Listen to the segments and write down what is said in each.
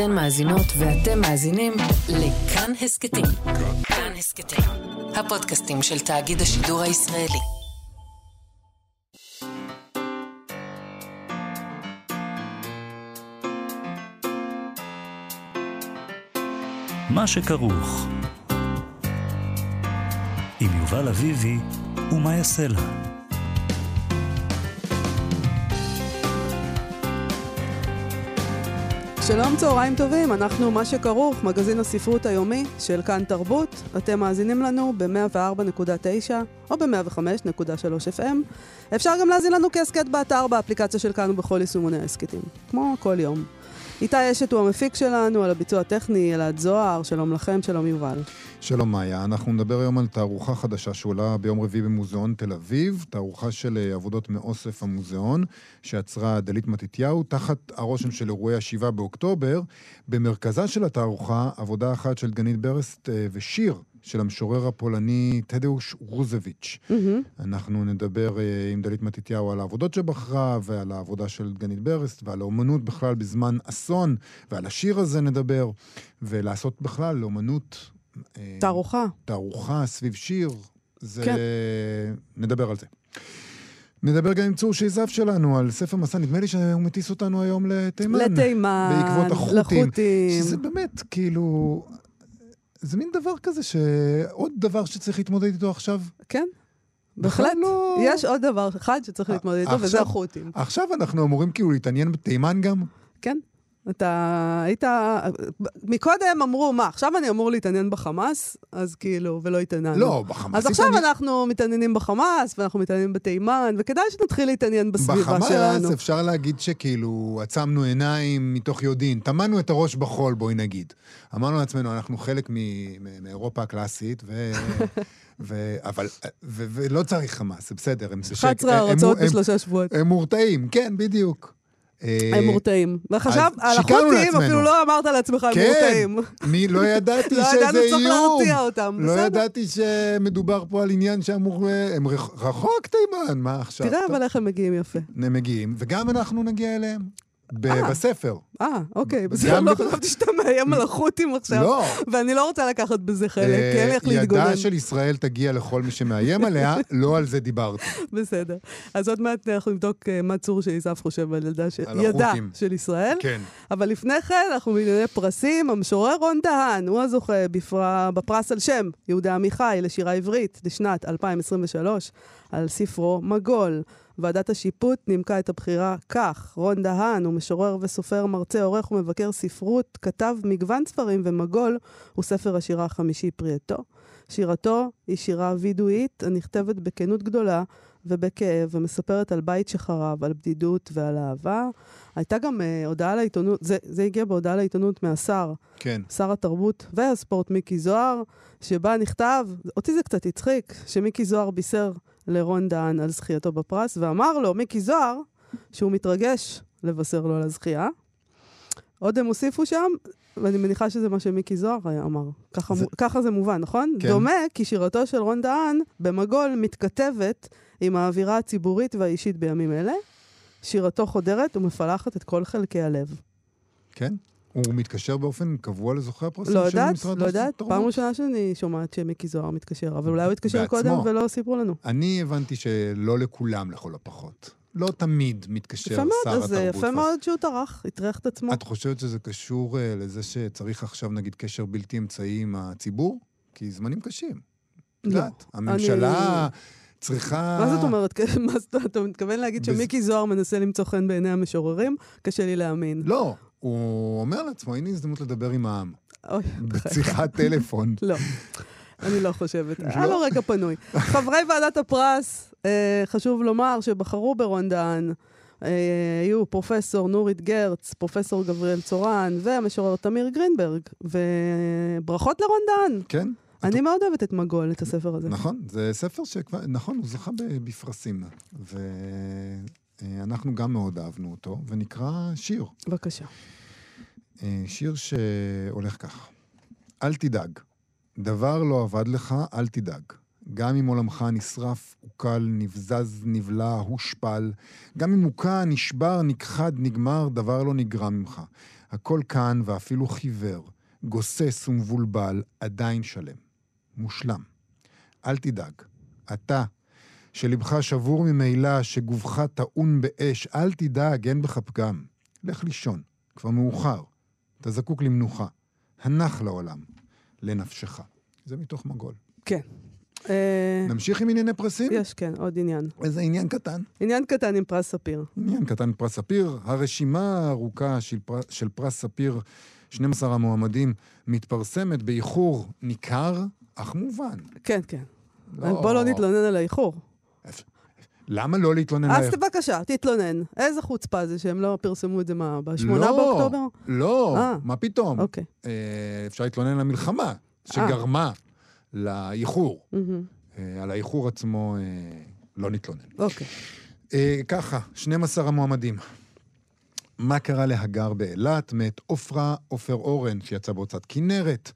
אתן מאזינות ואתם מאזינים לכאן הסכתים. כאן הסכתים, הפודקאסטים של תאגיד השידור הישראלי. מה שכרוך. עם יובל אביבי ומה יעשה שלום, צהריים טובים, אנחנו מה שכרוך, מגזין הספרות היומי של כאן תרבות. אתם מאזינים לנו ב-104.9 או ב-105.3 FM. אפשר גם להאזין לנו כהסכת באתר באפליקציה של כאן ובכל יישומוני ההסכתים, כמו כל יום. איתי אשת הוא המפיק שלנו, על הביצוע הטכני, אלעד זוהר, שלום לכם, שלום יובל. שלום מאיה, אנחנו נדבר היום על תערוכה חדשה שעולה ביום רביעי במוזיאון תל אביב, תערוכה של אה, עבודות מאוסף המוזיאון, שיצרה דלית מתתיהו, תחת הרושם של אירועי השבעה באוקטובר. במרכזה של התערוכה, עבודה אחת של דגנית ברסט אה, ושיר של המשורר הפולני טדאוש רוזביץ'. Mm-hmm. אנחנו נדבר uh, עם דלית מתתיהו על העבודות שבחרה, ועל העבודה של דגנית ברסט, ועל האומנות בכלל בזמן אסון, ועל השיר הזה נדבר, ולעשות בכלל אומנות... Uh, תערוכה. תערוכה סביב שיר, זה... כן. נדבר על זה. נדבר גם עם צור שייזף שלנו על ספר מסע, נדמה לי שהוא מטיס אותנו היום לתימן. לתימן, בעקבות החות'ים. לחות'ים. שזה באמת, כאילו, זה מין דבר כזה שעוד דבר שצריך להתמודד איתו עכשיו. כן, בהחלט. לא... יש עוד דבר אחד שצריך להתמודד איתו, וזה החות'ים. עכשיו אנחנו אמורים כאילו להתעניין בתימן גם? כן. אתה היית... מקודם אמרו, מה, עכשיו אני אמור להתעניין בחמאס? אז כאילו, ולא התעניינו. לא, בחמאס... אז עכשיו התעניין... אנחנו מתעניינים בחמאס, ואנחנו מתעניינים בתימן, וכדאי שנתחיל להתעניין בסביבה בחמאס שלנו. בחמאס אפשר להגיד שכאילו עצמנו עיניים מתוך יודעין, טמנו את הראש בחול, בואי נגיד. אמרנו לעצמנו, אנחנו חלק מאירופה הקלאסית, ו... ו... אבל, ו... ולא צריך חמאס, זה בסדר, הם... 11 הרצאות בשלושה שבועות. הם מורתעים, כן, בדיוק. אה, הם מורתעים. וחשב, על החות'ים אפילו לא אמרת לעצמך, הם מורתעים. כן, מי, לא ידעתי לא שזה איום. לא ידענו שצריך להרתיע אותם, לא ידעתי שמדובר פה על עניין שאמור... הם רחוק תימן, מה עכשיו? תראה אבל איך הם מגיעים יפה. הם מגיעים, וגם אנחנו נגיע אליהם. אה. בספר. אה, אוקיי, בסדר, לא חשבתי שאתה מאיים על החות'ים עכשיו. לא. ואני לא רוצה לקחת בזה חלק, כי אין לי איך להתגונן. ידה של ישראל תגיע לכל מי שמאיים עליה, לא על זה דיברתי. בסדר. אז עוד מעט אנחנו נבדוק אה, מה צור שעיסף חושב על ידה של ישראל. כן. אבל לפני כן, אנחנו בענייני פרסים. המשורר רון דהן, הוא הזוכה בפרס על שם יהודה עמיחי לשירה עברית לשנת 2023, על ספרו מגול. ועדת השיפוט נימקה את הבחירה כך: רון דהן הוא משורר וסופר, מרצה, עורך ומבקר ספרות, כתב מגוון ספרים ומגול הוא ספר השירה החמישי פרי עטו. שירתו היא שירה וידואית הנכתבת בכנות גדולה ובכאב, ומספרת על בית שחרב, על בדידות ועל אהבה. הייתה גם uh, הודעה לעיתונות, זה, זה הגיע בהודעה לעיתונות מהשר. כן. שר התרבות והספורט מיקי זוהר, שבה נכתב, אותי זה קצת הצחיק, שמיקי זוהר בישר לרון דהן על זכייתו בפרס, ואמר לו, מיקי זוהר, שהוא מתרגש לבשר לו על הזכייה. עוד הם הוסיפו שם, ואני מניחה שזה מה שמיקי זוהר אמר. ככה, זה... ככה זה מובן, נכון? כן. דומה כי שירתו של רון דהן במגול מתכתבת עם האווירה הציבורית והאישית בימים אלה. שירתו חודרת ומפלחת את כל חלקי הלב. כן? הוא מתקשר באופן קבוע לזוכי הפרסים לא של משרד לא יודעת, פעם ראשונה שאני שומעת שמיקי זוהר מתקשר, אבל אולי הוא התקשר קודם ולא סיפרו לנו. אני הבנתי שלא לכולם לכל הפחות. לא תמיד מתקשר שר התרבות. אז יפה מאוד שהוא טרח, הטריח את עצמו. את חושבת שזה קשור uh, לזה שצריך עכשיו, נגיד, קשר בלתי אמצעי עם הציבור? כי זמנים קשים. לא. הממשלה... אני... צריכה... מה זאת אומרת? מה זאת, אתה מתכוון להגיד שמיקי זוהר מנסה למצוא חן בעיני המשוררים? קשה לי להאמין. לא, הוא אומר לעצמו, הנה הזדמנות לדבר עם העם. בשיחת טלפון. לא. אני לא חושבת. היה לו רגע פנוי. חברי ועדת הפרס, אה, חשוב לומר שבחרו ברון דהן. אה, היו פרופסור נורית גרץ, פרופסור גבריאל צורן והמשורר תמיר גרינברג. וברכות לרון דהן. כן. אני מאוד אוהבת את מגול, את הספר הזה. נכון, זה ספר שכבר, נכון, הוא זכה בפרסים. ואנחנו גם מאוד אהבנו אותו, ונקרא שיר. בבקשה. אה, שיר שהולך כך: אל תדאג, דבר לא עבד לך, אל תדאג. גם אם עולמך נשרף, עוקל, נבזז, נבלע, הושפל, גם אם הוכה, נשבר, נכחד, נגמר, דבר לא נגרע ממך. הכל כאן ואפילו חיוור, גוסס ומבולבל, עדיין שלם. מושלם. אל תדאג. אתה, שלבך שבור ממילא, שגופך טעון באש, אל תדאג, אין בך פגם. לך לישון, כבר מאוחר. אתה זקוק למנוחה. הנח לעולם, לנפשך. זה מתוך מגול. כן. אה, נמשיך עם ענייני פרסים? יש, כן, עוד עניין. איזה עניין קטן. עניין קטן עם פרס ספיר. עניין קטן פרס ספיר. הרשימה הארוכה של, פר... של פרס ספיר, 12 המועמדים, מתפרסמת באיחור ניכר, אך מובן. כן, כן. בוא לא נתלונן על האיחור. למה לא להתלונן? אז בבקשה, תתלונן. איזה חוצפה זה שהם לא פרסמו את זה, מה, בשמונה לא, באוקטובר? לא, אה. מה פתאום? אוקיי. אה, אפשר להתלונן על המלחמה, שגרמה לאיחור. אה, על האיחור עצמו אה, לא נתלונן. אוקיי. אה, ככה, 12 המועמדים. מה קרה להגר באילת? מאת עופרה עופר אורן, שיצא בהוצאת כנרת.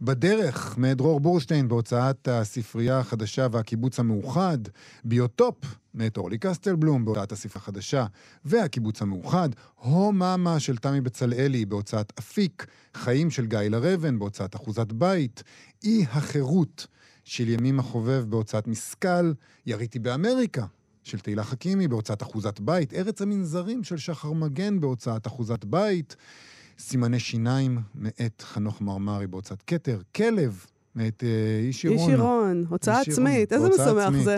בדרך, מאת דרור בורשטיין, בהוצאת הספרייה החדשה והקיבוץ המאוחד. ביוטופ, מאת אורלי קסטלבלום, בהוצאת הספרייה החדשה והקיבוץ המאוחד. הו מאמה של תמי בצלאלי, בהוצאת אפיק. חיים של גיא לרבן, בהוצאת אחוזת בית. אי החירות של ימים החובב, בהוצאת משכל. יריתי באמריקה, של תהילה חכימי בהוצאת אחוזת בית, ארץ המנזרים של שחר מגן בהוצאת אחוזת בית, סימני שיניים מאת חנוך מרמרי בהוצאת כתר, כלב מאת אה, איש ירון. איש ירון, הוצאה עצמית, איזה משמח. זה.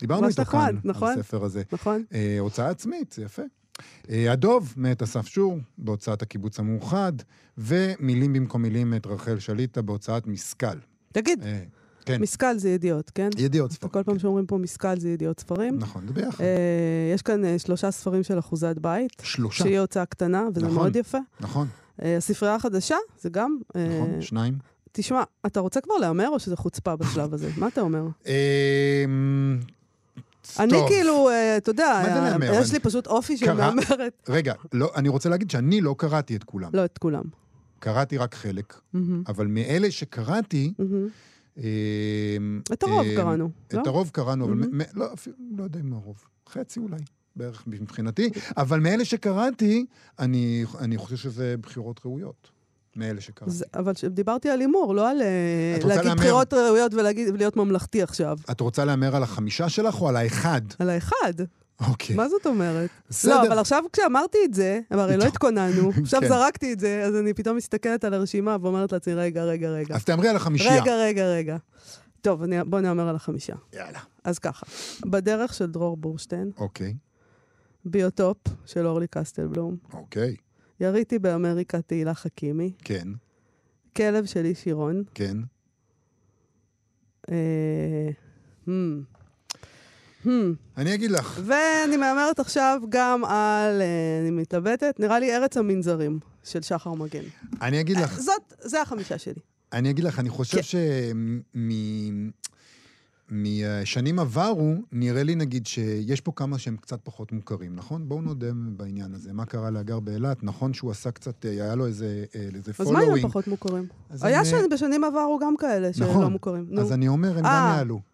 דיברנו איתו כאן, נכון. על הספר הזה. נכון? אה, הוצאה עצמית, זה יפה. אה, הדוב מאת אסף שור, בהוצאת הקיבוץ המאוחד, ומילים במקום מילים מאת רחל שליטה בהוצאת משכל. תגיד, אה, כן, משכל זה ידיעות, כן? ידיעות ספרים. כל פעם שאומרים פה משכל זה ידיעות ספרים. נכון, זה ביחד. אה, יש כאן אה, שלושה ספרים של אחוזת בית, שלושה, שהיא הוצאה קטנה, וזה נכון. מאוד יפה. נכון, אה, הספרייה החדשה, זה גם... אה, נכון, שניים. תשמע, אתה רוצה כבר להמר או שזה חוצפה בשלב הזה? מה אתה אומר? אמ, אני. כאילו, אה, אתה יודע, אה? יש לי פשוט אופי של מהמרת. רגע, לא, אני רוצה להגיד שאני לא קראתי את כולם. לא את כולם. קראתי רק חלק, אבל מאלה שקראתי... אמ, את הרוב אמ, קראנו, לא? את הרוב קראנו, אבל לא, לא יודע אם הרוב. חצי אולי, בערך מבחינתי. אבל מאלה שקראתי, אני, אני חושב שזה בחירות ראויות. מאלה שקראתי. זה- אבל דיברתי על הימור, לא על אה, להגיד להמר? בחירות ראויות ולהגיד- ולהיות ממלכתי עכשיו. את רוצה להמר על החמישה שלך או על האחד? על האחד. אוקיי. מה זאת אומרת? בסדר. לא, אבל עכשיו כשאמרתי את זה, הרי לא התכוננו, עכשיו כן. זרקתי את זה, אז אני פתאום מסתכלת על הרשימה ואומרת לעצמי, רגע, רגע, רגע. אז תאמרי על החמישייה. רגע, רגע, רגע. טוב, בוא נאמר על החמישה. יאללה. אז ככה, בדרך של דרור בורשטיין, אוקיי, ביוטופ של אורלי קסטלבלום, אוקיי. יריתי באמריקה תהילה חכימי, כן, כלב של איש עירון, כן. אה, hmm. אני אגיד לך. ואני מהמרת עכשיו גם על, אה, אני מתלבטת, נראה לי ארץ המנזרים של שחר מגן. אני אגיד לך. זאת, זה החמישה שלי. אני אגיד לך, אני חושב כן. שמשנים עברו, נראה לי נגיד שיש פה כמה שהם קצת פחות מוכרים, נכון? בואו נודה בעניין הזה. מה קרה להגר באילת? נכון שהוא עשה קצת, אה, היה לו איזה אה, איזה אז מה אם הם. פחות מוכרים? אז היה הם, שנים, בשנים עברו גם כאלה שלא נכון. מוכרים. נו. אז אני אומר, הם אה. גם יעלו.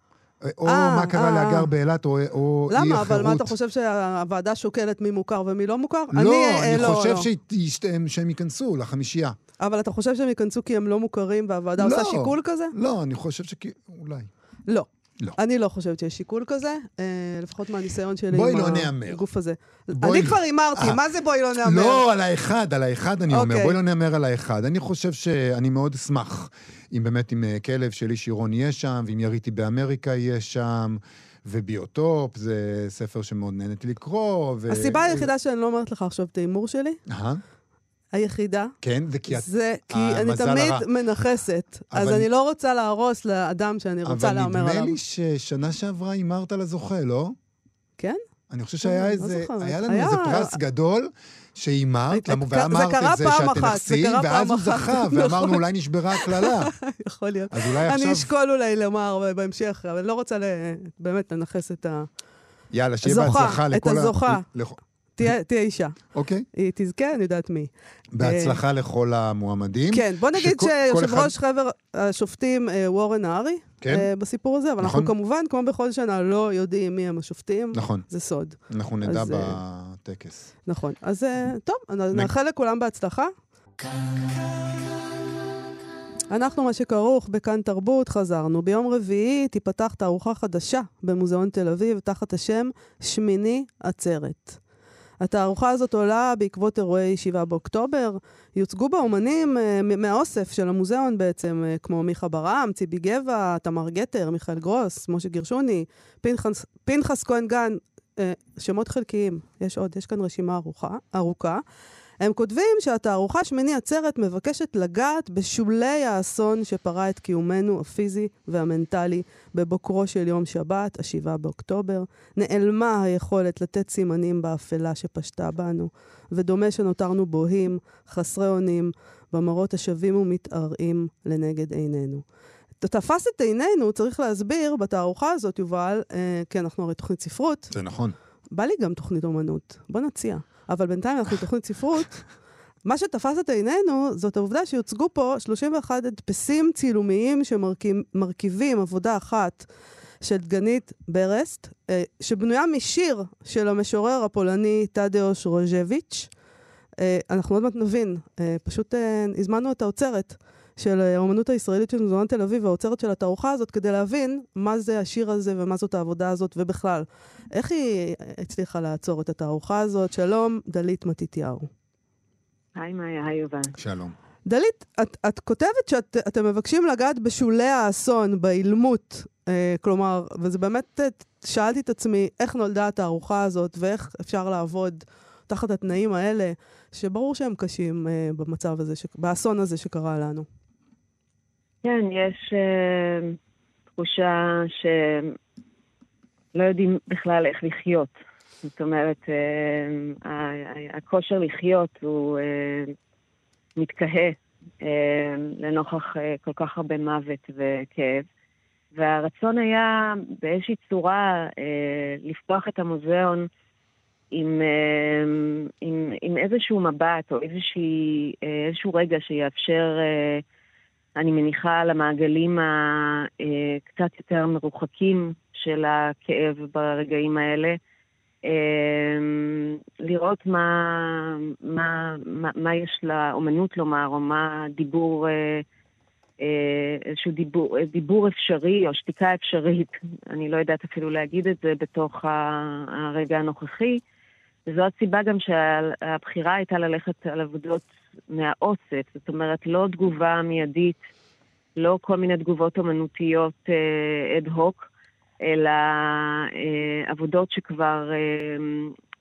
או אה, מה קרה אה. להגר באילת, או או אי למה? החירות. אבל מה אתה חושב שהוועדה שוקלת מי מוכר ומי לא מוכר? לא, אה, אני לא, חושב לא. הם- שהם ייכנסו לחמישייה. אבל אתה חושב שהם ייכנסו כי הם לא מוכרים והוועדה עושה לא. שיקול כזה? לא, אני חושב שכי... אולי. לא. לא. אני לא חושבת שיש שיקול כזה, אה, לפחות מהניסיון שלי עם לא נהמר. הגוף הזה. בואי אני לא- כבר הימרתי, אה. מה זה בואי לא נהמר? לא, על האחד, על האחד אני אומר. אוקיי. בואי לא נאמר על האחד. אני חושב שאני מאוד אשמח אם באמת עם אה, כלב של איש עירון יהיה שם, ואם יריתי באמריקה יהיה שם, וביוטופ זה ספר שמאוד נהניתי לקרוא. ו... הסיבה היחידה שאני לא אומרת לך עכשיו את ההימור שלי, אה? היחידה, כן, זה כי את... זה כי אה, אני תמיד הרע. מנחסת. אז אבל- אני לא רוצה להרוס לאדם שאני רוצה אבל להמר נדמה עליו. לי ששנה שעברה הימרת על הזוכה, לא? כן? אני חושב לא שהיה איזה, זוכרת. היה לנו היה- איזה פרס גדול שהימרת, ואמרת את זה פעם שאת אחת, זה תנכסי, קרה ואז הוא זכה, נכון. ואמרנו אולי נשברה הקללה. יכול להיות. אז אולי אני עכשיו... אשקול אולי לומר בהמשך, אבל אני לא רוצה באמת לנכס את ה... יאללה, שיהיה בהצלחה את לכל ה... הזוכה. תהיה אישה. אוקיי. היא תזכה, אני יודעת מי. בהצלחה לכל המועמדים. כן, בוא נגיד שיושב ראש חבר השופטים אה, וורן נהרי, כן. אה, בסיפור הזה, אבל נכון. אנחנו כמובן, כמו בכל שנה, לא יודעים מי הם השופטים. נכון, זה סוד. אנחנו נדע אז, אה, בטקס. נכון. אז טוב, נאחל לכולם בהצלחה. אנחנו, מה שכרוך בכאן תרבות, חזרנו. ביום רביעי תיפתח תערוכה חדשה במוזיאון תל אביב, תחת השם שמיני עצרת. התערוכה הזאת עולה בעקבות אירועי 7 באוקטובר. יוצגו בה אומנים אה, מהאוסף של המוזיאון בעצם, אה, כמו מיכה ברעם, ציבי גבע, תמר גטר, מיכאל גרוס, משה גרשוני, פנחס, פנחס כהן גן, אה, שמות חלקיים. יש עוד, יש כאן רשימה ארוכה. ארוכה. הם כותבים שהתערוכה שמיני עצרת מבקשת לגעת בשולי האסון שפרה את קיומנו הפיזי והמנטלי בבוקרו של יום שבת, ה-7 באוקטובר. נעלמה היכולת לתת סימנים באפלה שפשטה בנו, ודומה שנותרנו בוהים, חסרי אונים, במראות השבים ומתערעים לנגד עינינו. תפס את עינינו, צריך להסביר, בתערוכה הזאת, יובל, אה, כי אנחנו הרי תוכנית ספרות, זה נכון. בא לי גם תוכנית אומנות. בוא נציע. אבל בינתיים אנחנו תוכנית ספרות. מה שתפס את עינינו זאת העובדה שיוצגו פה 31 הדפסים צילומיים שמרכיבים עבודה אחת של דגנית ברסט, אה, שבנויה משיר של המשורר הפולני טדאוש רוז'ביץ'. אה, אנחנו עוד מעט נבין, אה, פשוט הזמנו את האוצרת של האומנות הישראלית של מוזיאון תל אביב, האוצרת של התערוכה הזאת, כדי להבין מה זה השיר הזה ומה זאת העבודה הזאת, ובכלל, איך היא הצליחה לעצור את התערוכה הזאת. שלום, דלית מתתיהו. היי מאיה, היי יובל. שלום. דלית, את, את כותבת שאתם מבקשים לגעת בשולי האסון, באילמות, אה, כלומר, וזה באמת, אה, שאלתי את עצמי, איך נולדה התערוכה הזאת, ואיך אפשר לעבוד תחת התנאים האלה, שברור שהם קשים אה, במצב הזה, ש... באסון הזה שקרה לנו. כן, יש אה, תחושה שלא יודעים בכלל איך לחיות. זאת אומרת, אה, הכושר לחיות הוא אה, מתקהה אה, לנוכח אה, כל כך הרבה מוות וכאב. והרצון היה באיזושהי צורה אה, לפתוח את המוזיאון עם, אה, עם, עם איזשהו מבט או איזושהי, אה, איזשהו רגע שיאפשר, אה, אני מניחה, למעגלים הקצת יותר מרוחקים של הכאב ברגעים האלה, אה, לראות מה, מה, מה, מה יש לאומנות לומר, או מה דיבור, אה, אה, איזשהו דיבור, דיבור אפשרי או שתיקה אפשרית, אני לא יודעת אפילו להגיד את זה בתוך הרגע הנוכחי. וזו הסיבה גם שהבחירה הייתה ללכת על עבודות מהאוסף, זאת אומרת, לא תגובה מיידית, לא כל מיני תגובות אומנותיות אד הוק, אלא אה, עבודות שכבר אה,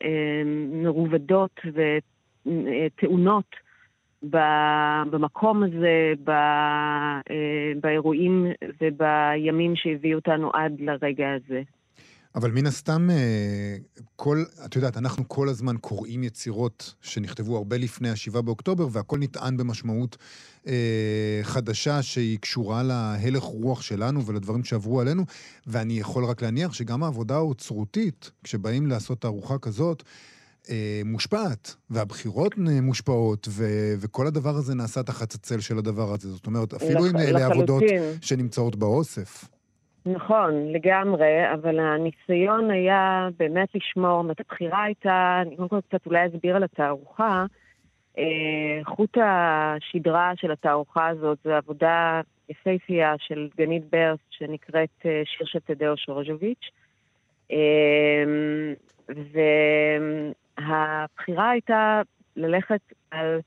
אה, מרובדות וטעונות במקום הזה, ב, אה, באירועים ובימים שהביאו אותנו עד לרגע הזה. אבל מן הסתם, אה, כל, את יודעת, אנחנו כל הזמן קוראים יצירות שנכתבו הרבה לפני ה-7 באוקטובר, והכל נטען במשמעות אה, חדשה שהיא קשורה להלך רוח שלנו ולדברים שעברו עלינו, ואני יכול רק להניח שגם העבודה האוצרותית, כשבאים לעשות תערוכה כזאת, אה, מושפעת, והבחירות מושפעות, ו- וכל הדבר הזה נעשה תחת הצל של הדבר הזה. זאת אומרת, אפילו אם אלה עבודות. שנמצאות באוסף. נכון, לגמרי, אבל הניסיון היה באמת לשמור, זאת הבחירה הייתה, אני קודם כל קצת אולי אסביר על התערוכה. אה, חוט השדרה של התערוכה הזאת זו עבודה יפהפייה של דגנית ברסט שנקראת אה, שיר של תדאוש רוז'וביץ'. אה, והבחירה הייתה ללכת על,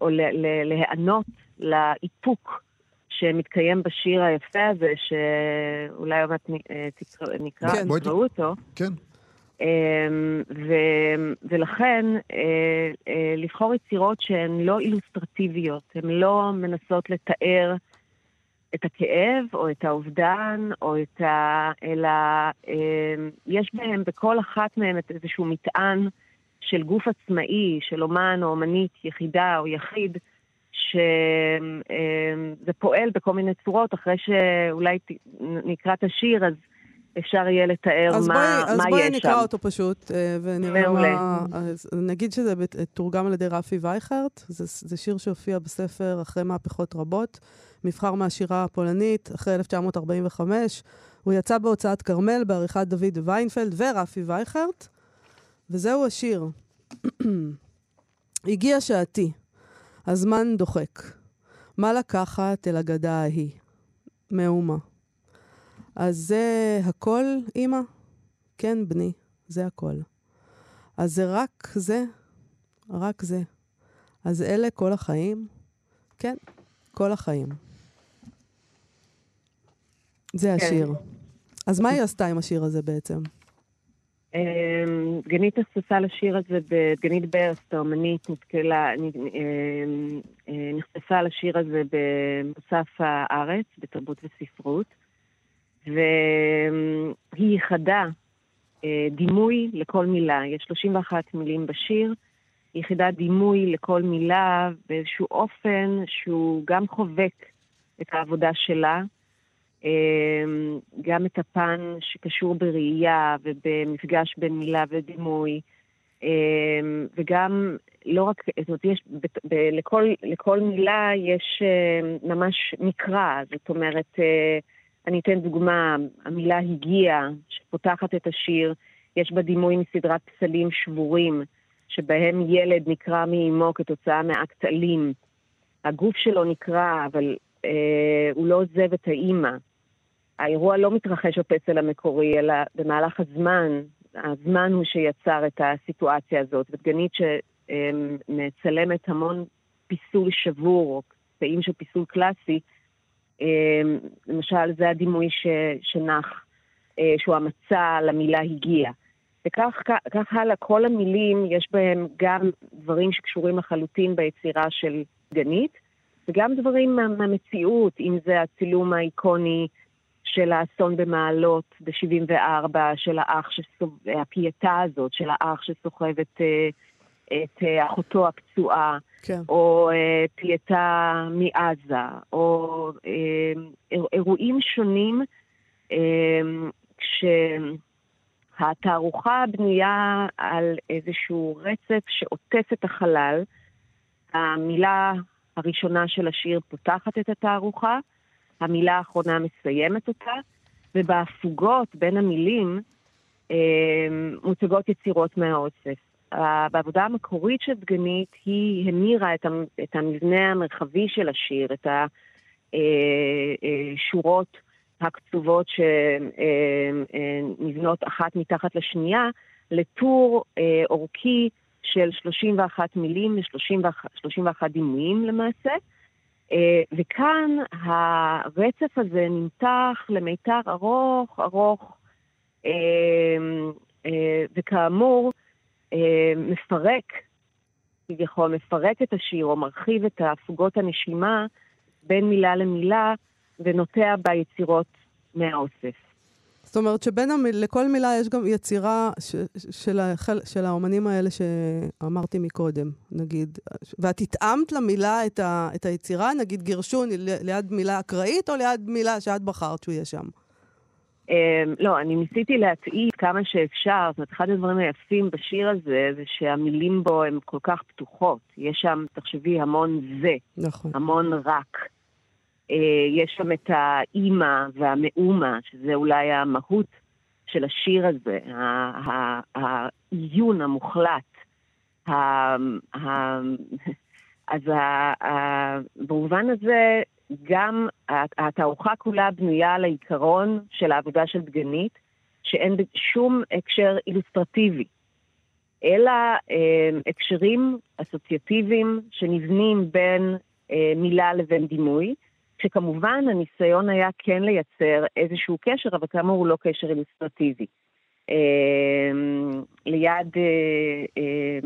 או להיענות לאיפוק שמתקיים בשיר היפה הזה, שאולי עוד מעט אה, נקרא, כן. בואי תקראו אותו. כן. אמ, ו- ולכן אה, אה, לבחור יצירות שהן לא אילוסטרטיביות, הן לא מנסות לתאר את הכאב או את האובדן, או את ה... אלא אה, יש בהם, בכל אחת מהן איזשהו מטען של גוף עצמאי, של אומן או אומנית, יחידה או יחיד, שזה פועל בכל מיני צורות, אחרי שאולי נקרא את השיר, אז אפשר יהיה לתאר אז מה, בואי, אז מה בואי יש נקרא שם. אותו פשוט, אה, ונראה מעולה. מה... אז נגיד שזה תורגם על ידי רפי וייכרט, זה, זה שיר שהופיע בספר אחרי מהפכות רבות, מבחר מהשירה הפולנית, אחרי 1945. הוא יצא בהוצאת כרמל בעריכת דוד ויינפלד ורפי וייכרט, וזהו השיר. הגיע שעתי, הזמן דוחק. מה לקחת אל אגדה ההיא? מהומה. אז זה הכל, אמא? כן, בני, זה הכל. אז זה רק זה? רק זה. אז אלה כל החיים? כן, כל החיים. זה כן. השיר. אז מה היא עשתה עם השיר הזה בעצם? אמ, דגנית נחשפה לשיר הזה, דגנית ברסט, האומנית, נתקלה, נ- אמ, אה, נחשפה לשיר הזה במוסף הארץ, בתרבות וספרות, והיא ייחדה אה, דימוי לכל מילה. יש 31 מילים בשיר, היא ייחדה דימוי לכל מילה באיזשהו אופן שהוא גם חובק את העבודה שלה, גם את הפן שקשור בראייה ובמפגש בין מילה ודימוי, אמ, וגם לא רק, זאת אומרת, יש, ב- ב- לכל, לכל מילה יש אה, ממש מקרא, זאת אומרת, אה, אני אתן דוגמה, המילה הגיע, שפותחת את השיר, יש בה דימוי מסדרת פסלים שבורים, שבהם ילד נקרע מאימו כתוצאה מאקט אלים. הגוף שלו נקרע, אבל אה, הוא לא עוזב את האימא. האירוע לא מתרחש בפסל המקורי, אלא במהלך הזמן, הזמן הוא שיצר את הסיטואציה הזאת. ודגנית שמצלמת המון פיסול שבור, או קטעים של פיסול קלאסי, אה, למשל, זה הדימוי ש, שנח, אה, שהוא המצע למילה הגיע. וכך הלאה, כל המילים, יש בהם גם דברים שקשורים לחלוטין ביצירה של דגנית, וגם דברים מה, מהמציאות, אם זה הצילום האיקוני של האסון במעלות ב-74, של האח שסוב... הפייטה הזאת, של האח שסוחב את, אה, את אה, אחותו הפצועה, כן. או אה, פייטה מעזה, או איר- אירועים שונים, כשהתערוכה בנויה על איזשהו רצף שעוטף את החלל. המילה הראשונה של השיר פותחת את התערוכה, המילה האחרונה מסיימת אותה, ובהפוגות בין המילים אה, מוצגות יצירות מהאוסף. אה, בעבודה המקורית של דגנית, היא המירה את, את המבנה המרחבי של השיר, את השורות הקצובות שנבנות אחת מתחת לשנייה, לטור אה, אורכי של 31 מילים ל-31 דימויים למעשה. אה, וכאן הרצף הזה נמתח למיתר ארוך ארוך, אה, אה, וכאמור, מפרק, כביכול, מפרק את השיר או מרחיב את הפוגות הנשימה בין מילה למילה ונוטע ביצירות מהאוסף. זאת אומרת שבין המיל... לכל מילה יש גם יצירה ש... של, החל... של האומנים האלה שאמרתי מקודם, נגיד. ואת התאמת למילה את, ה... את היצירה, נגיד גירשון ל- ליד מילה אקראית, או ליד מילה שאת בחרת שהוא יהיה שם? Um, לא, אני ניסיתי להתאים כמה שאפשר. זאת אומרת, אחד הדברים היפים בשיר הזה זה שהמילים בו הן כל כך פתוחות. יש שם, תחשבי, המון זה, נכון. המון רק. Uh, יש שם את האימא והמאומה, שזה אולי המהות של השיר הזה, העיון המוחלט. אז במובן הזה, גם התערוכה כולה בנויה על העיקרון של העבודה של דגנית, שאין שום הקשר אילוסטרטיבי, אלא אה, הקשרים אסוציאטיביים שנבנים בין אה, מילה לבין דימוי, שכמובן הניסיון היה כן לייצר איזשהו קשר, אבל כאמור הוא לא קשר אילוסטרטיבי. אה, ליד אה, אה,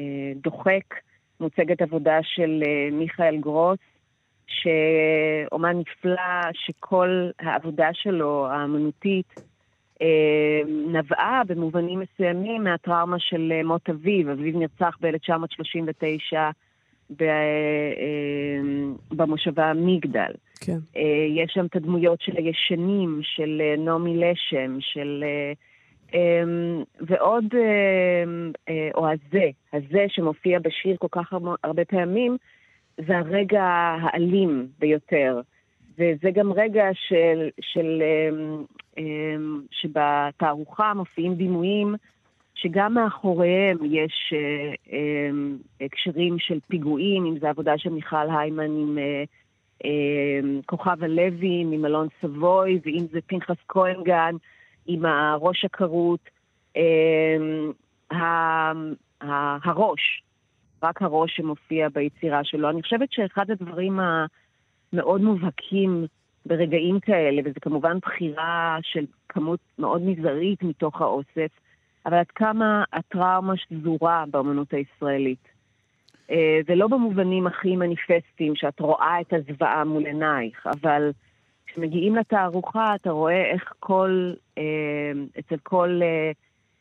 אה, דוחק מוצגת עבודה של אה, מיכאל גרוס, שאומן נפלא, שכל העבודה שלו, האמנותית, נבעה במובנים מסוימים מהטראומה של מות אביו. אביו נרצח ב-1939 ב, אה, במושבה מגדל. כן. אה, יש שם את הדמויות של הישנים, של אה, נעמי לשם, של... אה, אמ, ועוד, אמ, אה, או הזה, הזה שמופיע בשיר כל כך הרבה פעמים, זה הרגע האלים ביותר. וזה גם רגע של, של, אמ, שבתערוכה מופיעים דימויים שגם מאחוריהם יש הקשרים של פיגועים, אם זו עבודה של מיכל היימן עם כוכב הלוי, ממלון סבוי, ואם זה פנחס כהנגן. עם הראש הכרות, הראש, רק הראש שמופיע ביצירה שלו. אני חושבת שאחד הדברים המאוד מובהקים ברגעים כאלה, וזה כמובן בחירה של כמות מאוד מזערית מתוך האוסף, אבל עד כמה הטראומה שזורה באמנות הישראלית. אה, ולא במובנים הכי מניפסטיים, שאת רואה את הזוועה מול עינייך, אבל כשמגיעים לתערוכה, אתה רואה איך כל, אה, אצל כל אה,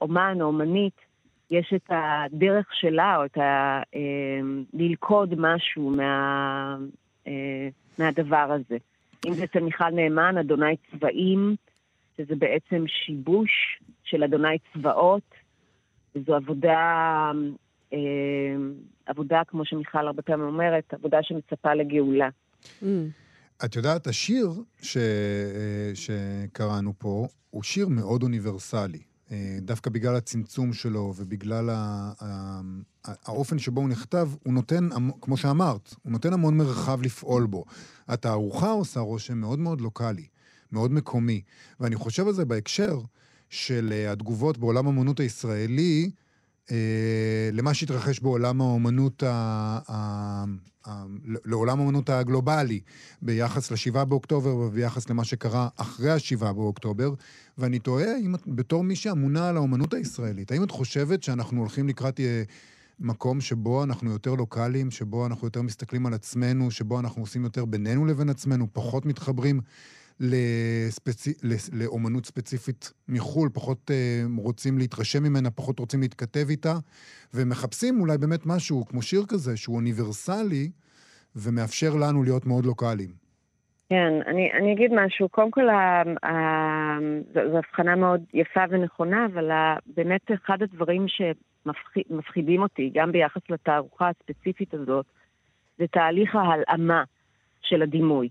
אומן או אומנית, יש את הדרך שלה, או את ה... אה, ללכוד משהו מה, אה, מהדבר הזה. אם זה אצל מיכל נאמן, אדוני צבעים, שזה בעצם שיבוש של אדוני צבאות, וזו עבודה, אה, עבודה, כמו שמיכל הרבה פעמים אומרת, עבודה שמצפה לגאולה. Mm. את יודעת, השיר ש... אה, שקראנו פה הוא שיר מאוד אוניברסלי. אה, דווקא בגלל הצמצום שלו ובגלל ה... האופן שבו הוא נכתב, הוא נותן, כמו שאמרת, הוא נותן המון מרחב לפעול בו. התערוכה עושה רושם מאוד מאוד לוקאלי, מאוד מקומי. ואני חושב על זה בהקשר של אה, התגובות בעולם האמנות הישראלי, אה, למה שהתרחש בעולם האומנות, ה, ה, ה, לעולם האומנות הגלובלי, ביחס לשבעה באוקטובר וביחס למה שקרה אחרי השבעה באוקטובר, ואני תוהה, אם בתור מי שאמונה על האומנות הישראלית, האם את חושבת שאנחנו הולכים לקראת אה, מקום שבו אנחנו יותר לוקאליים, שבו אנחנו יותר מסתכלים על עצמנו, שבו אנחנו עושים יותר בינינו לבין עצמנו, פחות מתחברים לספצ... לאומנות ספציפית מחו"ל, פחות uh, רוצים להתרשם ממנה, פחות רוצים להתכתב איתה, ומחפשים אולי באמת משהו כמו שיר כזה, שהוא אוניברסלי, ומאפשר לנו להיות מאוד לוקאליים. כן, אני, אני אגיד משהו. קודם כל, ה, ה, זו הבחנה מאוד יפה ונכונה, אבל ה, באמת אחד הדברים שמפחידים אותי, גם ביחס לתערוכה הספציפית הזאת, זה תהליך ההלאמה של הדימוי.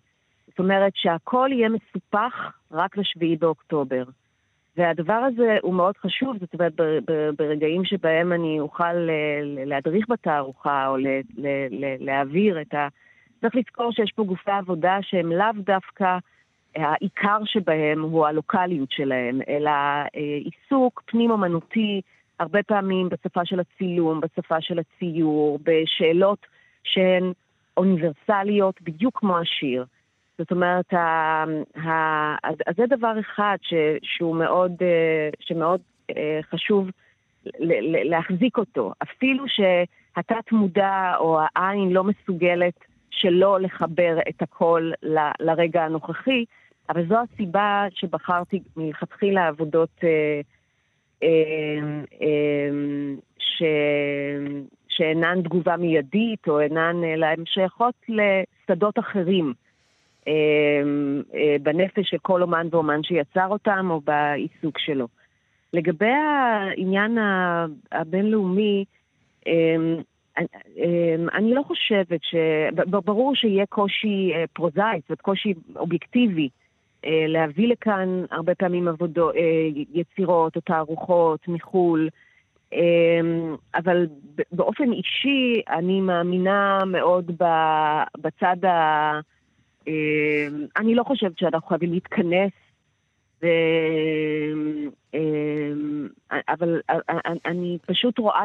זאת אומרת שהכל יהיה מסופח רק לשביעי באוקטובר. והדבר הזה הוא מאוד חשוב, זאת אומרת, ברגעים שבהם אני אוכל להדריך בתערוכה או להעביר את ה... צריך לזכור שיש פה גופי עבודה שהם לאו דווקא, העיקר שבהם הוא הלוקאליות שלהם, אלא אה, עיסוק פנים-אומנותי, הרבה פעמים בשפה של הצילום, בשפה של הציור, בשאלות שהן אוניברסליות, בדיוק כמו השיר. זאת אומרת, ה, ה, אז זה דבר אחד ש, שהוא מאוד, אה, שמאוד אה, חשוב להחזיק אותו. אפילו שהתת מודע או העין לא מסוגלת שלא לחבר את הכל ל, לרגע הנוכחי, אבל זו הסיבה שבחרתי מלכתחילה עבודות אה, ש, שאינן תגובה מיידית או אינן, אלא הן שייכות לשדות אחרים. אמ, אה, בנפש של כל אומן ואומן שיצר אותם או בעיסוק שלו. לגבי העניין הבינלאומי, אמ, אמ, אני לא חושבת ש... ברור שיהיה קושי אה, פרוזאי, זאת אומרת קושי אובייקטיבי, אה, להביא לכאן הרבה פעמים עבודו, יצירות או תערוכות מחו"ל, אבל באופן אישי אני מאמינה מאוד בצד ה... אמ, אני לא חושבת שאנחנו חייבים להתכנס, ו... אמ, אבל אני פשוט רואה,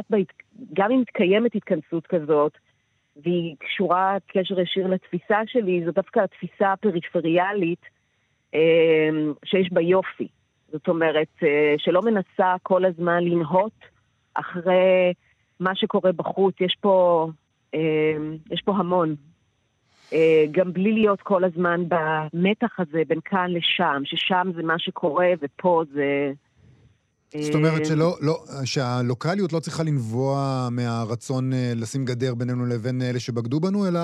גם אם מתקיימת התכנסות כזאת, והיא קשורה קשר ישיר לתפיסה שלי, זו דווקא התפיסה הפריפריאלית אמ, שיש בה יופי. זאת אומרת, אה, שלא מנסה כל הזמן לנהות אחרי מה שקורה בחוץ. יש פה, יש פה המון, גם בלי להיות כל הזמן במתח הזה בין כאן לשם, ששם זה מה שקורה ופה זה... זאת אומרת שלא, לא, שהלוקאליות לא צריכה לנבוע מהרצון אה, לשים גדר בינינו לבין אלה שבגדו בנו, אלא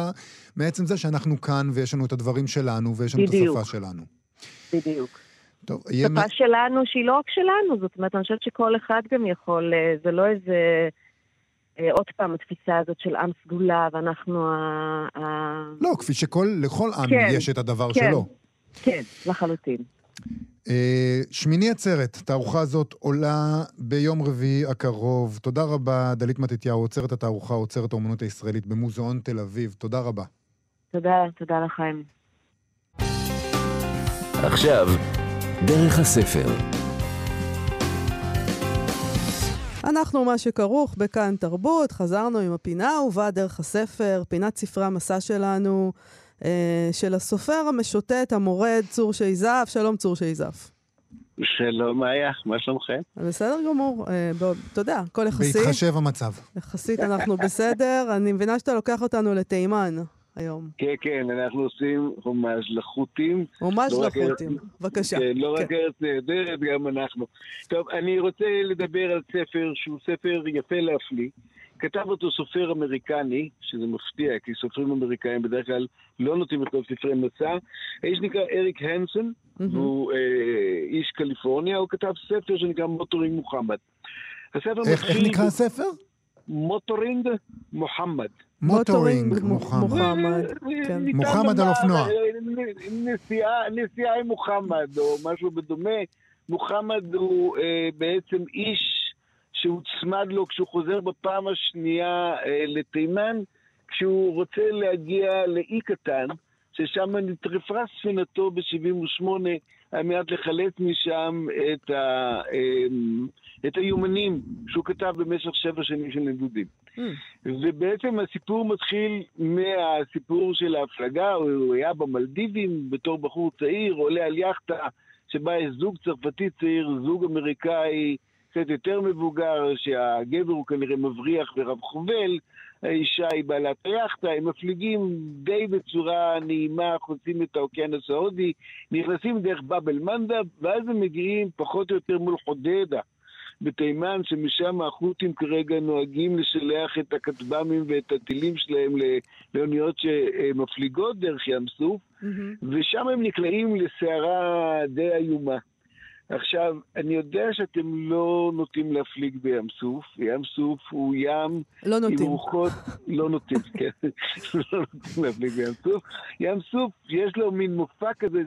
מעצם זה שאנחנו כאן ויש לנו את הדברים שלנו ויש לנו בדיוק. את השפה שלנו. בדיוק. טוב, יהיה... שפה שלנו שהיא לא רק שלנו, זאת אומרת, אני חושבת שכל אחד גם יכול, אה, זה לא איזה... אה, עוד פעם, התפיסה הזאת של עם סגולה, ואנחנו ה... לא, כפי שכל, לכל עם כן, יש את הדבר כן. שלו. כן, לחלוטין. אה, שמיני עצרת, תערוכה הזאת עולה ביום רביעי הקרוב. תודה רבה, דלית מתתיהו, עוצרת התערוכה, עוצרת האומנות הישראלית במוזיאון תל אביב. תודה רבה. תודה, תודה לכם. עכשיו, דרך הספר. אנחנו מה שכרוך בכאן תרבות, חזרנו עם הפינה האהובה דרך הספר, פינת ספרי המסע שלנו, אה, של הסופר המשוטט, המורד, צור שייזף. שלום צור שייזף. שלום, מאיה, מה שלומכם? בסדר גמור, אה, בוא, אתה יודע, הכל יחסי. בהתחשב המצב. יחסית אנחנו בסדר. אני מבינה שאתה לוקח אותנו לתימן היום. כן, כן, אנחנו עושים הומאז' לחות'ים. ממש לא רק לחותים. בבקשה. כן, לא רק כן. ארץ נהדרת, גם אנחנו. טוב, אני רוצה לדבר על ספר שהוא ספר יפה להפליא. כתב אותו סופר אמריקני, שזה מפתיע, כי סופרים אמריקאים בדרך כלל לא נוטים לכתוב ספרי מסע. האיש נקרא אריק הנסון, מהמם. והוא אה, איש קליפורניה, הוא כתב ספר שנקרא מוטורינג מוחמד. הספר איך איך נקרא הספר? מוטורינג מוחמד. מוטורינג מוחמד. מוחמד, כן. ניתן מוחמד על לומר, אופנוע. אה, נסיעה, עם מוחמד, או משהו בדומה. מוחמד הוא אה, בעצם איש שהוצמד לו כשהוא חוזר בפעם השנייה אה, לתימן, כשהוא רוצה להגיע לאי קטן, ששם נטרפה ספינתו ב-78 על מנת לחלץ משם את, ה, אה, את היומנים שהוא כתב במשך שבע שנים של נדודים. Mm. ובעצם הסיפור מתחיל מהסיפור של ההפלגה, הוא היה במלדיבים בתור בחור צעיר, עולה על יאכטה שבה יש זוג צרפתי צעיר, זוג אמריקאי קצת יותר מבוגר, שהגבר הוא כנראה מבריח ורב חובל, האישה היא בעלת היאכטה, הם מפליגים די בצורה נעימה, חוצים את האוקיינוס ההודי, נכנסים דרך באבל מנדב, ואז הם מגיעים פחות או יותר מול חודדה. בתימן, שמשם החות'ים כרגע נוהגים לשלח את הכטב"מים ואת הטילים שלהם לאוניות שמפליגות דרך ים סוף, מהמם. ושם הם נקלעים לסערה די איומה. עכשיו, אני יודע שאתם לא נוטים להפליג בים סוף, ים סוף הוא ים לא עם. רוחות, לא נוטים, כן, לא נוטים להפליג בים סוף. ים סוף, יש לו מין מופע כזה,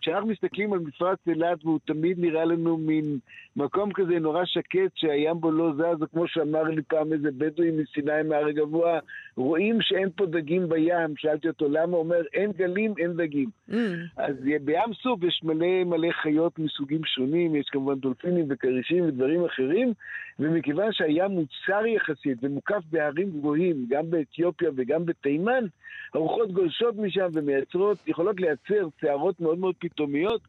כשאנחנו מסתכלים על מפרץ אילת, והוא תמיד נראה לנו מין מקום כזה נורא שקט, שהים בו לא זז, או כמו שאמר לי פעם איזה בדואי מסיני מהר הגבוה, רואים שאין פה דגים בים. שאלתי אותו למה, הוא אומר, אין גלים, אין דגים. Mm. אז בים סוף יש מלא מלא חיות מסוגים שונים, יש כמובן דולפינים וכרישים ודברים אחרים, ומכיוון שהים הוא צר יחסית ומוקף בהרים גבוהים, גם באתיופיה וגם בתימן, הרוחות גולשות משם ומייצרות, יכולות לייצר שערות מאוד מאוד פתאומיות,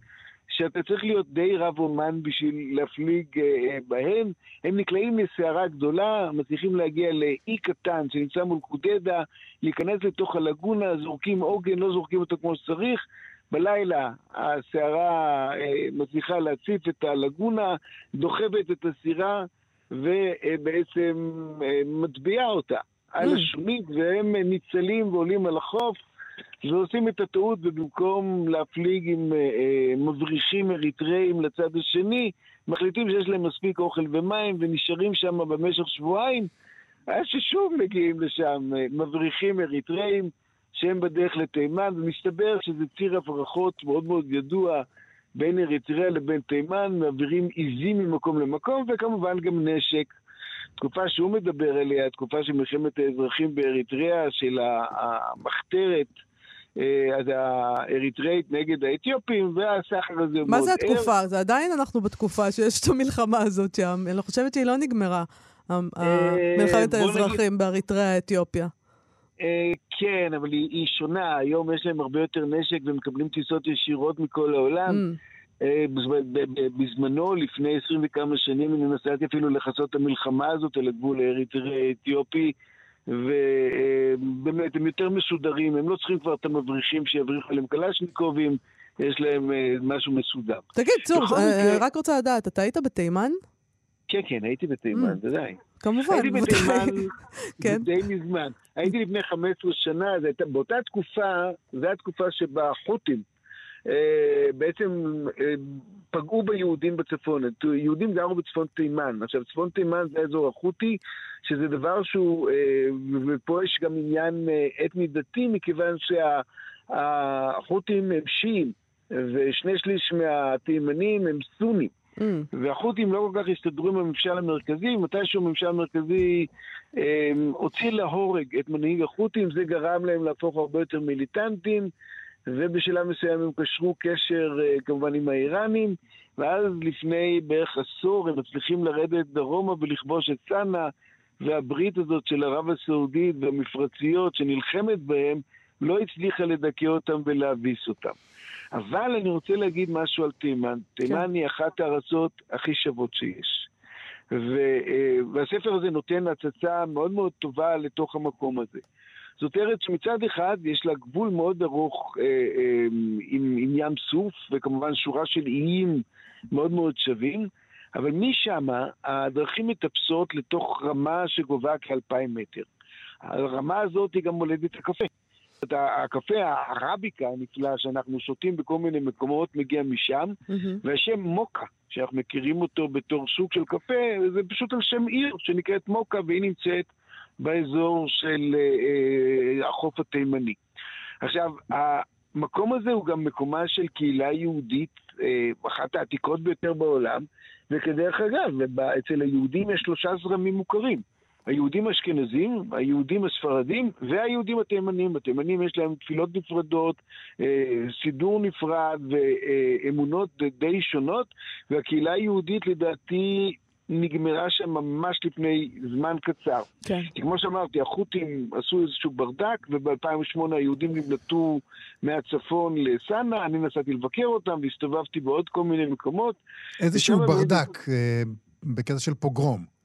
שאתה צריך להיות די רב אומן בשביל להפליג אה, אה, בהן. הם נקלעים לסערה גדולה, מצליחים להגיע לאי קטן שנמצא מול קודדה, להיכנס לתוך הלגונה, זורקים עוגן, לא זורקים אותו כמו שצריך. בלילה הסערה אה, מצליחה להציף את הלגונה, דוחבת את הסירה ובעצם מטביעה אותה על Mm. השונית, והם ניצלים ועולים על החוף. ועושים את הטעות, ובמקום להפליג עם אה, אה, מבריחים אריתראים לצד השני, מחליטים שיש להם מספיק אוכל ומים ונשארים שם במשך שבועיים, עד ששוב מגיעים לשם אה, מבריחים אריתראים שהם בדרך לתימן, ומסתבר שזה ציר הברחות מאוד מאוד ידוע בין אריתריאה לבין תימן, מעבירים עיזים ממקום למקום, וכמובן גם נשק. תקופה שהוא מדבר עליה, תקופה של מלחמת האזרחים באריתריאה, של המחתרת אז האריתריאית נגד האתיופים, והסחר הזה הוא מה מאוד זה ער. התקופה? זה עדיין אנחנו בתקופה שיש את המלחמה הזאת שם. אני חושבת שהיא לא נגמרה, אה, מלחמת בוא נגיד- האזרחים באריתריאה, אתיופיה. אה, כן, אבל היא, היא שונה. היום יש להם הרבה יותר נשק ומקבלים טיסות ישירות מכל העולם. Mm. אה, בזמנו, לפני עשרים וכמה שנים, אני נסעתי אפילו לכסות את המלחמה הזאת על הגבול האריתראי-אתיופי, ובאמת, הם יותר מסודרים, הם לא צריכים כבר את המבריחים שיבריחו עליהם קלשניקובים, יש להם אה, משהו מסודר. תגיד, צור, אה, רק רוצה לדעת, אתה היית בתימן? כן, כן, הייתי בתימן, Mm. ודאי. כמובן, הייתי בתימן כן. די מזמן. הייתי לפני 15 שנה, הייתה- באותה תקופה, זו התקופה שבה החות'ים בעצם אה, פגעו ביהודים בצפון. יהודים גרו בצפון תימן. עכשיו, צפון תימן זה האזור החות'י, שזה דבר שהוא, אה, ופה יש גם עניין אה, אתני דתי, מכיוון שהחות'ים הם שיעים, ושני שליש מהתימנים הם סונים. Mm, והחות'ים לא כל כך הסתדרו עם הממשל המרכזי, מתישהו הממשל המרכזי אה, הוציא להורג את מנהיג החות'ים, זה גרם להם להפוך הרבה יותר מיליטנטים, ובשלב מסוים הם קשרו קשר אה, כמובן עם האיראנים, ואז לפני בערך עשור הם מצליחים לרדת דרומה ולכבוש את צנעא, והברית הזאת של ערב הסעודית והמפרציות שנלחמת בהם, לא הצליחה לדכא אותם ולהביס אותם. אבל אני רוצה להגיד משהו על תימן. תימן היא אחת הארצות הכי שוות שיש. ו, אה, והספר הזה נותן הצצה מאוד מאוד טובה לתוך המקום הזה. זאת ארץ שמצד אחד יש לה גבול מאוד ארוך אה, אה, עם, עם ים סוף, וכמובן שורה של איים מאוד מאוד שווים, אבל משם הדרכים מטפסות לתוך רמה שגובה כאלפיים מטר. הרמה הזאת היא גם מולדת הקפה. אומרת, הקפה הערביקה הנפלא שאנחנו שותים בכל מיני מקומות מגיע משם. והשם מוקה, שאנחנו מכירים אותו בתור סוג של קפה, זה פשוט על שם עיר שנקראת מוקה, והיא נמצאת באזור של אה, אה, החוף התימני. עכשיו, המקום הזה הוא גם מקומה של קהילה יהודית, אה, אחת העתיקות ביותר בעולם, וכדרך אגב, אצל היהודים יש שלושה זרמים מוכרים. היהודים האשכנזים, היהודים הספרדים והיהודים התימנים. התימנים יש להם תפילות נפרדות, סידור נפרד ואמונות די שונות, והקהילה היהודית לדעתי נגמרה שם ממש לפני זמן קצר. כן. כי כמו שאמרתי, החות'ים עשו איזשהו ברדק, וב-2008 היהודים נמלטו מהצפון לסאנה, אני נסעתי לבקר אותם, והסתובבתי בעוד כל מיני מקומות. איזשהו ברדק אה, בקטע של פוגרום.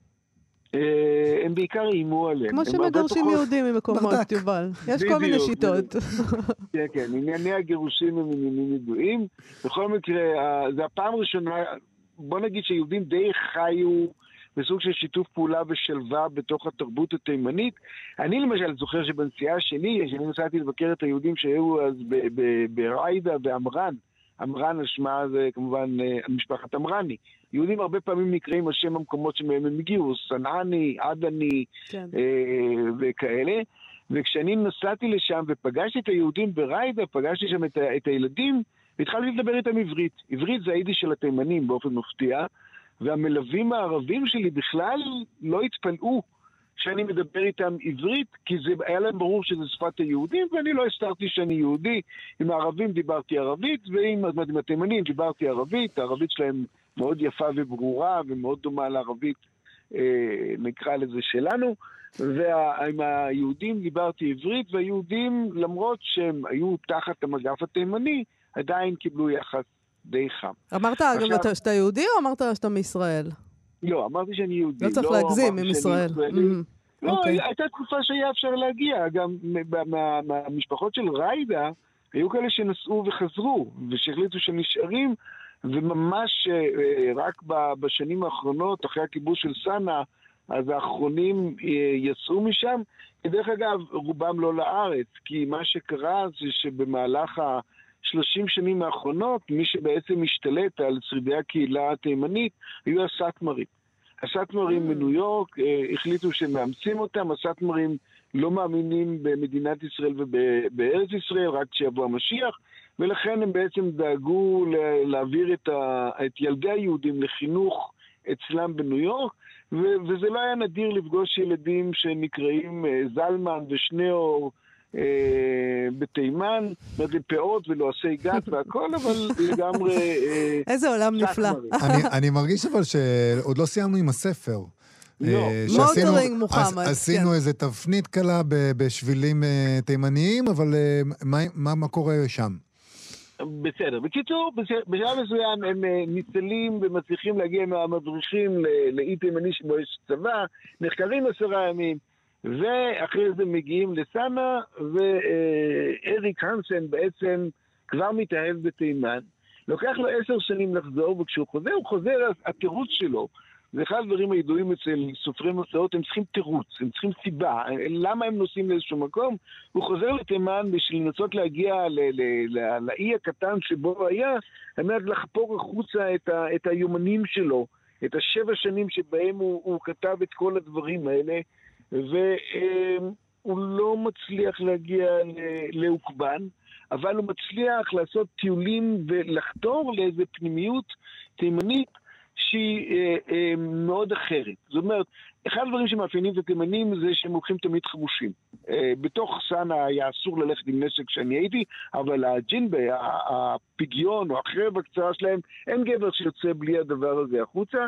אה, הם בעיקר איימו עליהם. כמו שמגרשים יהודים ממקומות, ברדק. יובל. יש כל מיני שיטות. כן, כן, ענייני הגירושים הם עניינים ידועים. בכל מקרה, זה הפעם הראשונה, בוא נגיד שיהודים די חיו בסוג של שיתוף פעולה ושלווה בתוך התרבות התימנית. אני למשל זוכר שבנסיעה שלי, כשאני נסעתי לבקר את היהודים שהיו אז בריידה ועמרן, עמרן על שמה זה כמובן אה, משפחת עמרני. יהודים הרבה פעמים נקראים על שם המקומות שמהם הם הגיעו, סנעני, עדני, כן. אה, וכאלה. וכשאני נסעתי לשם ופגשתי את היהודים בריידה, פגשתי שם את, את הילדים, והתחלתי לדבר איתם עברית. עברית זה היידיש של התימנים באופן מפתיע, והמלווים הערבים שלי בכלל לא התפלאו שאני מדבר איתם עברית, כי זה היה להם ברור שזה שפת היהודים, ואני לא הסתרתי שאני יהודי. עם הערבים דיברתי ערבית, ועם התימנים דיברתי ערבית, הערבית שלהם מאוד יפה וברורה ומאוד דומה לערבית, אה, נקרא לזה שלנו. ועם היהודים דיברתי עברית, והיהודים, למרות שהם היו תחת המגף התימני, עדיין קיבלו יחס די חם. אמרת אגב עכשיו- אתה- שאתה יהודי או אמרת שאתה מישראל? לא, אמרתי שאני יהודי. לא צריך להגזים אמרתי עם ישראל. מהמם. לא, אוקיי. הייתה תקופה שהיה אפשר להגיע. גם מה- מה- מהמשפחות של ריידה, היו כאלה שנסעו וחזרו, ושהחליטו שהם נשארים, וממש אה, אה, רק בשנים האחרונות, אחרי הכיבוש של סאנה, אז האחרונים אה, יצאו משם. דרך אגב, רובם לא לארץ, כי מה שקרה זה שבמהלך ה... 30 שנים האחרונות, מי שבעצם השתלט על שרידי הקהילה התימנית היו הסאטמרים. הסאטמרים Mm. מניו יורק אה, החליטו שמאמצים אותם, הסאטמרים לא מאמינים במדינת ישראל ובארץ ישראל, רק כשיבוא המשיח, ולכן הם בעצם דאגו להעביר את, ה, את ילדי היהודים לחינוך אצלם בניו יורק, ו- וזה לא היה נדיר לפגוש ילדים שנקראים אה, זלמן ושניאור. אה, בתימן, אומרת, פאות ולועסי גת והכל, אבל לגמרי... אה, איזה עולם נפלא. אני, אני מרגיש אבל שעוד לא סיימנו עם הספר. לא. אה, שעשינו- מוטרינג מוחמד, עש- עשינו כן. איזה תפנית קלה בשבילים תימניים, אבל מה, מה, מה קורה שם? בסדר. בקיצור, בש- בשלב מסוים הם ניצלים ומצליחים להגיע מהמדריכים לאי תימני שבו יש צבא, נחקרים עשרה ימים, ואחרי זה מגיעים לסאנה, ואריק הנסן בעצם כבר מתאהב בתימן. לוקח לו עשר שנים לחזור, וכשהוא חוזר, הוא חוזר, אז התירוץ שלו זה אחד הדברים הידועים אצל סופרי מסעות, הם צריכים תירוץ, הם צריכים סיבה. למה הם נוסעים לאיזשהו מקום? הוא חוזר לתימן בשביל לנסות להגיע לאי הקטן שבו הוא היה, על מנת לחפור החוצה את, ה, את היומנים שלו, את השבע שנים שבהם הוא, הוא כתב את כל הדברים האלה, והוא לא מצליח להגיע לאוקבן. אבל הוא מצליח לעשות טיולים ולחתור לאיזה פנימיות תימנית שהיא אה, אה, מאוד אחרת. זאת אומרת, אחד הדברים שמאפיינים את התימנים זה שהם הולכים תמיד חמושים. אה, בתוך סאנה היה אסור ללכת עם נשק כשאני הייתי, אבל הג'ינבה, הפגיון או החרב הקצרה שלהם, אין גבר שיוצא בלי הדבר הזה החוצה.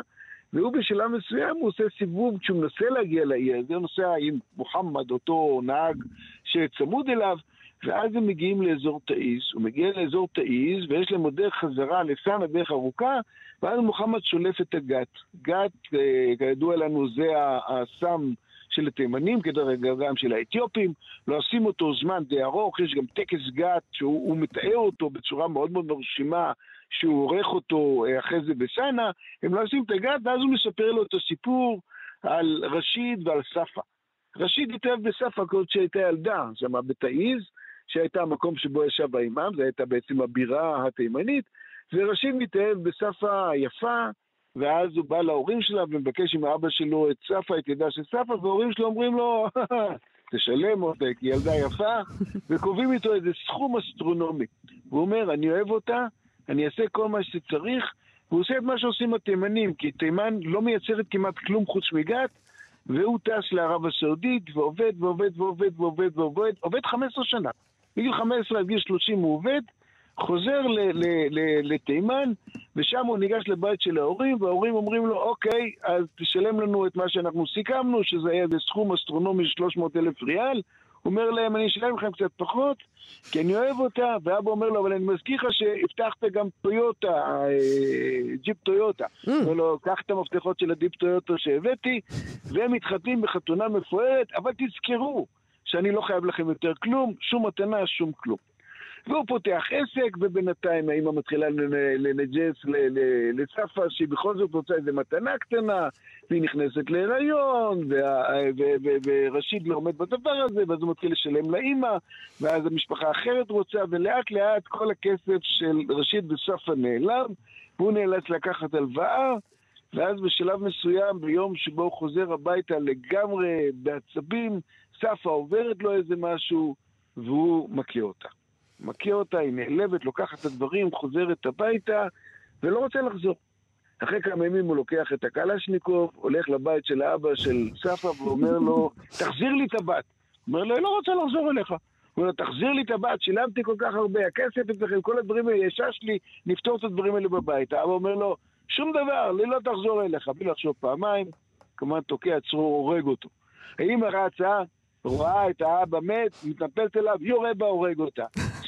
והוא בשלב מסוים, הוא עושה סיבוב, כשהוא מנסה להגיע לאי הזה, הוא נוסע עם מוחמד, אותו נהג שצמוד אליו, ואז הם מגיעים לאזור תאיז, הוא מגיע לאזור תאיז, ויש להם עוד דרך חזרה לסאנה, דרך ארוכה, ואז מוחמד שולף את הגת. גת, אה, כידוע לנו, זה הסם של התימנים, כדרך גם של האתיופים, לועשים לא אותו זמן די ארוך, יש גם טקס גת שהוא מתאר אותו בצורה מאוד מאוד מרשימה, שהוא עורך אותו אה, אחרי זה בסאנה, הם לא עושים את הגת, ואז הוא מספר לו את הסיפור על רשיד ועל ספה. רשיד התאהב בספה עוד שהייתה ילדה, שם בתאיז, שהייתה המקום שבו ישב האימאם, זו הייתה בעצם הבירה התימנית, ורשיד מתאהב בספה היפה, ואז הוא בא להורים שלה ומבקש עם האבא שלו את ספה, את ידה של ספה, וההורים שלו אומרים לו, תשלם אותה, כי ילדה יפה, וקובעים איתו איזה סכום אסטרונומי. והוא אומר, אני אוהב אותה, אני אעשה כל מה שצריך, והוא עושה את מה שעושים התימנים, כי תימן לא מייצרת כמעט כלום חוץ מגת, והוא טס לערב הסעודית, ועובד ועובד ועובד ועובד ועובד, עובד 15 שנה. מגיל 15 עד גיל 30 הוא עובד, חוזר לתימן, ושם הוא ניגש לבית של ההורים, וההורים אומרים לו, אוקיי, אז תשלם לנו את מה שאנחנו סיכמנו, שזה היה איזה סכום אסטרונומי של 300 אלף ריאל. הוא אומר להם, אני אשלם לכם קצת פחות, כי אני אוהב אותה, ואבא אומר לו, אבל אני מזכיר לך שהבטחת גם טויוטה, אה, ג'יפ טויוטה. Mm. אומר לו, קח את המפתחות של הג'יפ טויוטה שהבאתי, והם מתחתנים בחתונה מפוארת, אבל תזכרו שאני לא חייב לכם יותר כלום, שום מתנה, שום כלום. והוא פותח עסק, ובינתיים האמא מתחילה לנג'ס לצפה, שהיא בכל זאת רוצה איזה מתנה קטנה, והיא נכנסת להיריון, ורשיד לא עומד בדבר הזה, ואז הוא מתחיל לשלם לאימא, ואז המשפחה האחרת רוצה, ולאט לאט כל הכסף של רשיד וצפה נעלם, והוא נאלץ לקחת הלוואה. ואז בשלב מסוים, ביום שבו הוא חוזר הביתה לגמרי בעצבים, ספה עוברת לו איזה משהו, והוא מכה אותה. מכה אותה, היא נעלבת, לוקחת את הדברים, חוזרת הביתה, ולא רוצה לחזור. אחרי כמה ימים הוא לוקח את הקלשניקוב, הולך לבית של האבא של ספה ואומר לו, תחזיר לי את הבת. אומר לו, לא רוצה לחזור אליך. הוא אומר לו, תחזיר לי את הבת, שילמתי כל כך הרבה, הכסף אצלכם, כל הדברים האלה, ישש לי, נפתור את הדברים האלה בבית. האבא אומר לו, שום דבר, לי לא תחזור אליך. בלי לחשוב פעמיים, כמובן תוקע צרור, הורג אותו. האמא רצה, רואה את האבא מת, מתנפלת אליו, יורה בה, הורג אותה.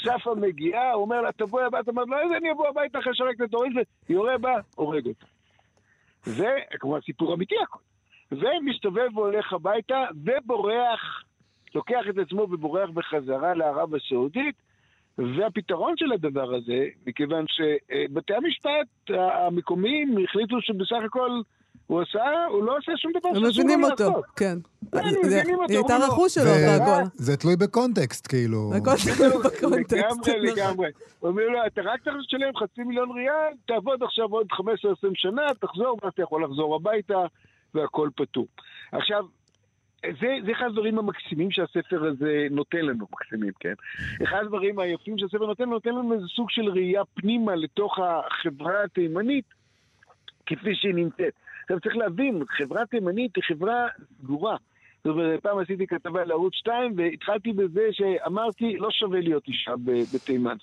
ספה מגיעה, הוא אומר לה, תבואי הביתה, אמרת לו, איזה אני אבוא הביתה אחרי שרק את ההורים שלי, יורה בה, הורג אותה. זה כמובן סיפור אמיתי הכל. ומסתובב והולך הביתה, ובורח, לוקח את עצמו ובורח בחזרה לערב הסעודית, והפתרון של הדבר הזה, מכיוון שבתי המשפט המקומיים החליטו שבסך הכל הוא עשה, הוא לא עושה שום דבר שאסור לו לעשות. הם מבינים אותו, כן. היא הייתה רכוש שלו, והכל. זה תלוי בקונטקסט, כאילו. הכל תלוי בקונטקסט. לגמרי, לגמרי. אומרים לו, אתה רק צריך לשלם חצי מיליון ריאל, תעבוד עכשיו עוד 15-20 שנה, תחזור, ואז אתה יכול לחזור הביתה, והכל פתור. עכשיו, זה, זה אחד הדברים המקסימים שהספר הזה נותן לנו, מקסימים, כן? אחד הדברים היפים שהספר נותן, נותן לנו איזה סוג של ראייה פנימה לתוך החברה התימנית, כפי שהיא נמצאת. עכשיו צריך להבין, חברה תימנית היא חברה סגורה. זאת אומרת, פעם עשיתי כתבה לערוץ 2 והתחלתי בזה שאמרתי, לא שווה להיות אישה בתימן.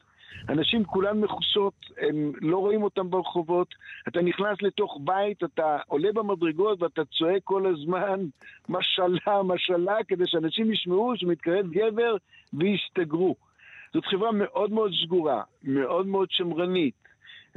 אנשים כולן מכוסות, הם לא רואים אותם ברחובות, אתה נכנס לתוך בית, אתה עולה במדרגות ואתה צועק כל הזמן, משלה, משלה, כדי שאנשים ישמעו שמתקרב גבר ויסתגרו. זאת חברה מאוד מאוד סגורה, מאוד מאוד שמרנית,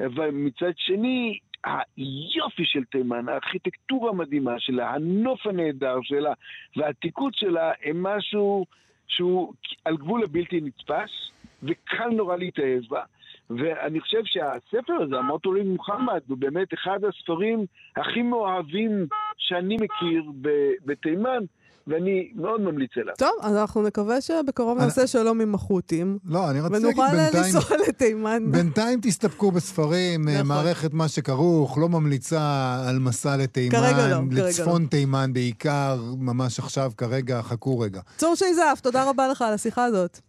אבל מצד שני, היופי של תימן, הארכיטקטורה המדהימה שלה, הנוף הנהדר שלה והעתיקות שלה הם משהו שהוא על גבול הבלתי נתפס וקל נורא להתאהב בה. ואני חושב שהספר הזה, המוטורים מוחמד, הוא באמת אחד הספרים הכי מאוהבים שאני מכיר בתימן. ואני מאוד ממליץ עליו. טוב, אז אנחנו נקווה שבקרוב נעשה שלום עם החות'ים. לא, אני רציתי להגיד בינתיים... ונוכל לנסוע לתימן. בינתיים תסתפקו בספרים, נכון. מערכת מה שכרוך, לא ממליצה על מסע לתימן. כרגע לא, כרגע לא. לצפון. תימן בעיקר, ממש עכשיו, כרגע, חכו רגע. צור שייזף, תודה רבה לך על השיחה הזאת.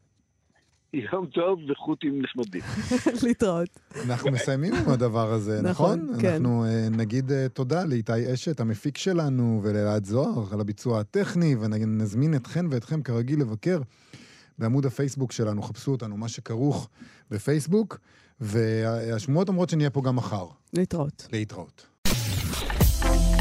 יום טוב וחות'ים נחמדים. להתראות. אנחנו מסיימים עם הדבר הזה, נכון? נכון, כן. אנחנו uh, נגיד uh, תודה לאיתי אשת, המפיק שלנו, ולאלעד זוהר על הביצוע הטכני, ונזמין אתכן ואתכם כרגיל לבקר בעמוד הפייסבוק שלנו, חפשו אותנו, מה שכרוך בפייסבוק, והשמועות אומרות שנהיה פה גם מחר. להתראות. להתראות.